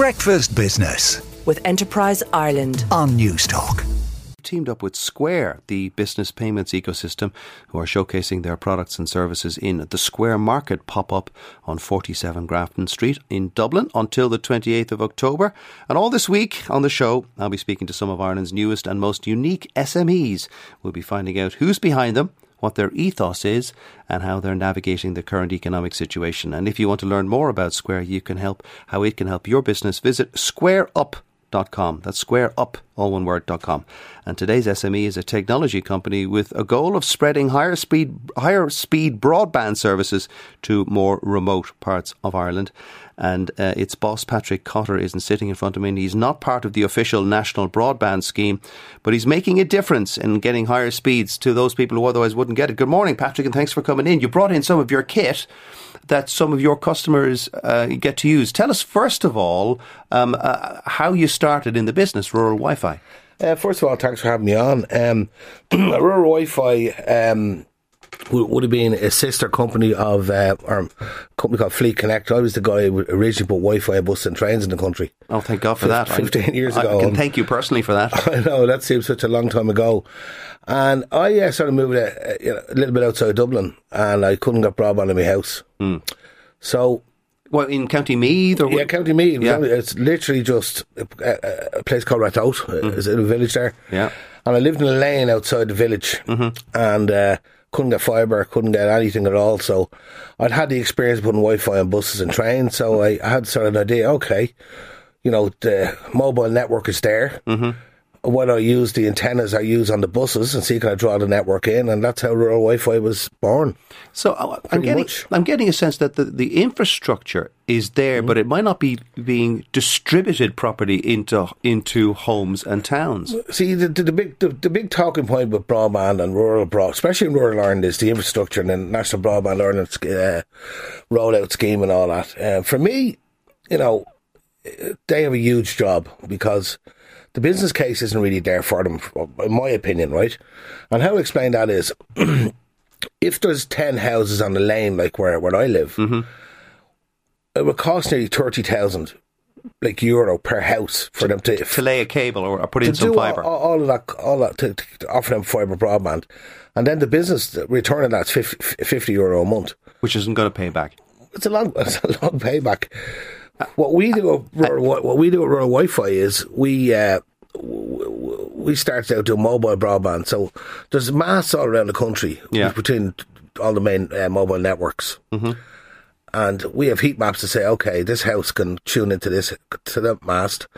Breakfast Business with Enterprise Ireland. on Newstalk. teamed up with Square, the business payments ecosystem, who are showcasing their products and services in the Square Market pop up on 47 Grafton Street in Dublin until the 28th of October. And all this week on the show, I'll be speaking to some of Ireland's newest and most unique SMEs. We'll be finding out who's behind them. What their ethos is and how they're navigating the current economic situation. And if you want to learn more about Square, you can help how it can help your business. Visit SquareUp com. That's square up, all one word, com. And today's SME is a technology company with a goal of spreading higher speed, higher speed broadband services to more remote parts of Ireland. And uh, its boss, Patrick Cotter, isn't sitting in front of me. He's not part of the official national broadband scheme, but he's making a difference in getting higher speeds to those people who otherwise wouldn't get it. Good morning, Patrick, and thanks for coming in. You brought in some of your kit that some of your customers uh, get to use. Tell us, first of all, um, uh, how you started in the business, rural Wi Fi. Uh, first of all, thanks for having me on. Um, Rural Wi-Fi um, would, would have been a sister company of uh, our company called Fleet Connect. I was the guy who originally put Wi-Fi buses and trains in the country. Oh, thank God for that. 15 years I, ago. I can thank you personally for that. I know that seems such a long time ago, and I uh, started moving uh, you know, a little bit outside Dublin, and I couldn't get broadband in my house. So Well, in County Meath or yeah, County Meath. Yeah. It's literally just a, a, a place called Ratoath. It's in a village there. Yeah. And I lived in a lane outside the village and uh, couldn't get fibre, couldn't get anything at all. So I'd had the experience of putting Wi Fi on buses and trains. So I, I had sort of an idea, okay, you know, the mobile network is there. Mm-hmm. Don't I use the antennas I use on the buses and see can I draw the network in? And that's how rural Wi Fi was born. So uh, I'm getting, much. I'm getting a sense that the, the infrastructure is there, but it might not be being distributed properly into into homes and towns. See, the, the, the big the, the big talking point with broadband and rural broad, especially in rural Ireland, is the infrastructure and the National Broadband Ireland uh, rollout scheme and all that. Uh, for me, you know, they have a huge job because the business case isn't really there for them, in my opinion, right? And how I explain that is, if there's ten houses on the lane like where where I live, mm-hmm. it would cost nearly thirty thousand. Like euro per house for them to To lay a cable or, put in to some fibre. all, all of that, all that to, to offer them fibre broadband, and then the business the return of that's 50, 50 euro a month. which isn't going to pay back. It's a long, it's a long payback. What we do, at rural, what, what we do at rural Wi-Fi is we uh, we start out doing mobile broadband. So there's masts all around the country Yeah. between all the main uh, mobile networks. Mm-hmm. And we have heat maps to say, okay, this house can tune into this to that mast.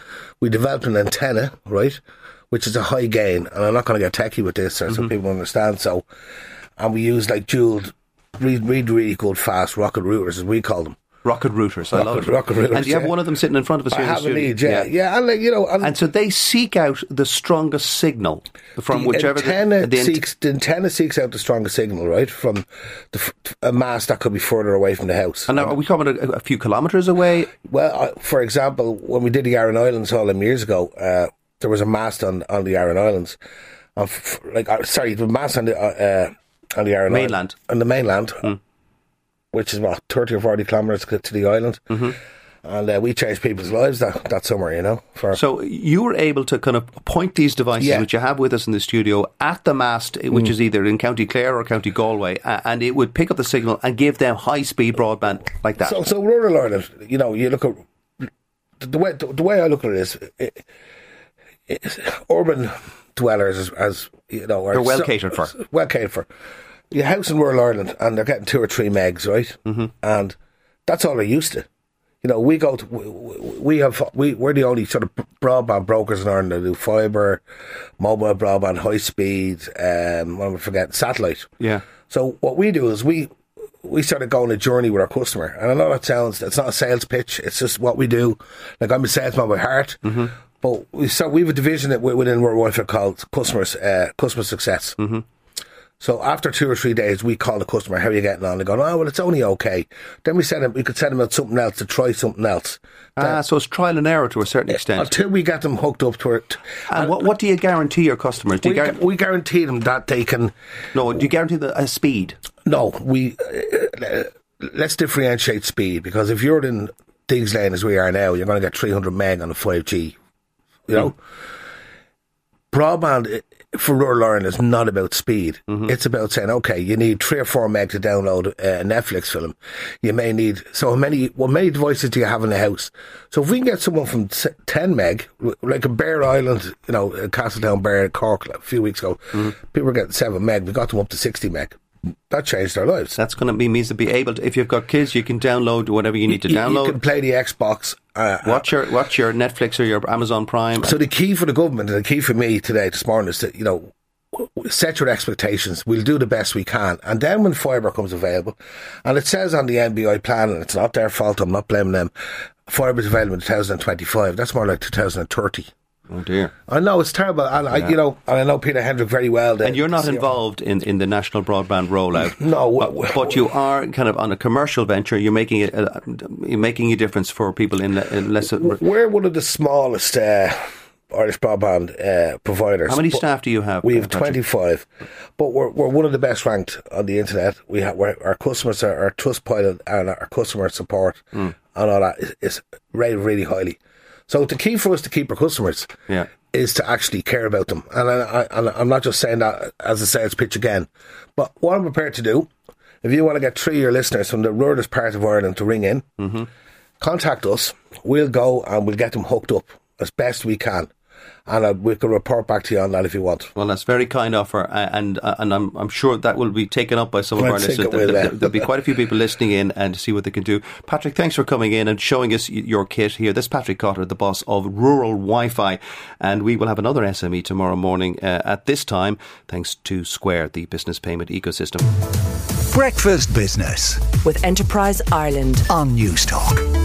We developed an antenna, right, which is a high gain, and I'm not going to get techie with this, so Mm-hmm. people understand. So, and we use like dual, really, really, really good fast rocket routers, as we call them. Rocket routers, I love Rocket- it. rocket routers, and you have yeah. one of them sitting in front of us I the have indeed, yeah, yeah, and like you know, and, And so they seek out the strongest signal from the whichever antenna the, ant- seeks the antenna seeks out the strongest signal, right, from the, a mast that could be further away from the house. And now, are we coming a, a few kilometres away? Well, uh, for example, when we did the Aran Islands all them years ago, uh, there was a mast on, on the Aran Islands. F- like, uh, sorry, the mast on the uh, uh, on the Aran Mainland. Island, on the mainland, which is what thirty or forty kilometres to to the island. Mm-hmm. And uh, we changed people's lives that, that summer, you know. For So you were able to kind of point these devices, Yeah. which you have with us in the studio, at the mast, which is either in County Clare or County Galway, and it would pick up the signal and give them high speed broadband like that. So, so rural Ireland, you know, you look at the, way the, the way I look at it is, it, it's urban dwellers, as, as you know, are They're well so- catered for. Well catered for. Your house in rural Ireland, and they're getting two or three megs, right? Mm-hmm. And that's all they're used to. You know, we go to we, we have we we're the only sort of broadband brokers in Ireland that do fibre, mobile broadband, high speed, um, I forgetting, satellite. Yeah. So what we do is we we started going on a journey with our customer, and I know that sounds it's not a sales pitch. It's just what we do. Like I'm a salesman by heart, but we so we have a division that wi- within Rural Wi-Fi called customers uh, customer success. Mm-hmm. So after two or three days, we call the customer, "How are you getting on?" They go, "Oh well, it's only okay." Then we send them. We could send them out something else to try something else. Ah, so it's trial and error to a certain extent. Until we get them hooked up to it, And what, what do you guarantee your customers? Do we, you guar- we guarantee them that they can no, do you guarantee the a speed? No, we uh, let's differentiate speed because if you're in Digges Lane as we are now, you're going to get 300 meg on a 5G. You know, broadband eh, for rural Ireland is not about speed. Mm-hmm. It's about saying, okay, you need three or four meg to download a Netflix film. You may need so how many. What many devices do you have in the house? So if we can get someone from 10 meg, like a Bere Island, you know, Castletownbere, Cork, a few weeks ago, mm-hmm. people were getting seven meg. We got them up to 60 meg. That changed their lives. That's going to be means to be able to. If you've got kids, you can download whatever you need to You- download. You can play the Xbox. Uh, watch your watch your Netflix or your Amazon Prime. So the key for the government and the key for me today, this morning, is that you know set your expectations. We'll do the best we can, and then when fibre comes available, and it says on the NBI plan, and it's not their fault. I'm not blaming them. Fibre is available in 2025. That's more like 2030. Oh dear. I know it's terrible, and I, you know, and I know Peter Hendrick very well. the And you're not involved in, in the national broadband rollout. No, but, but you are kind of on a commercial venture. You're making it. Uh, you're making a difference for people in, le- in less. We're one of the smallest uh, Irish broadband uh, providers. How many but- staff do you have? We uh, have Patrick? 25, but we're, we're one of the best ranked on the internet. We have our customers are our Trustpilot and our customer support Hmm. and all that is, is rated really highly. So the key for us to keep our customers Yeah. is to actually care about them. And I, I, and I'm not just saying that as a sales pitch again, but what I'm prepared to do, if you want to get three of your listeners from the ruralest part of Ireland to ring in, mm-hmm. contact us. We'll go and we'll get them hooked up as best we can. And uh, we can report back to you on that if you want. Well, that's a very kind offer, and uh, and I'm I'm sure that will be taken up by some of I our listeners. it will, there, there'll be quite a few people listening in and see what they can do. Patrick, thanks for coming in and showing us your kit here. This is Patrick Cotter, the boss of Rural Wi-Fi, and we will have another SME tomorrow morning uh, at this time, thanks to Square, the business payment ecosystem. Breakfast Business with Enterprise Ireland. on Newstalk.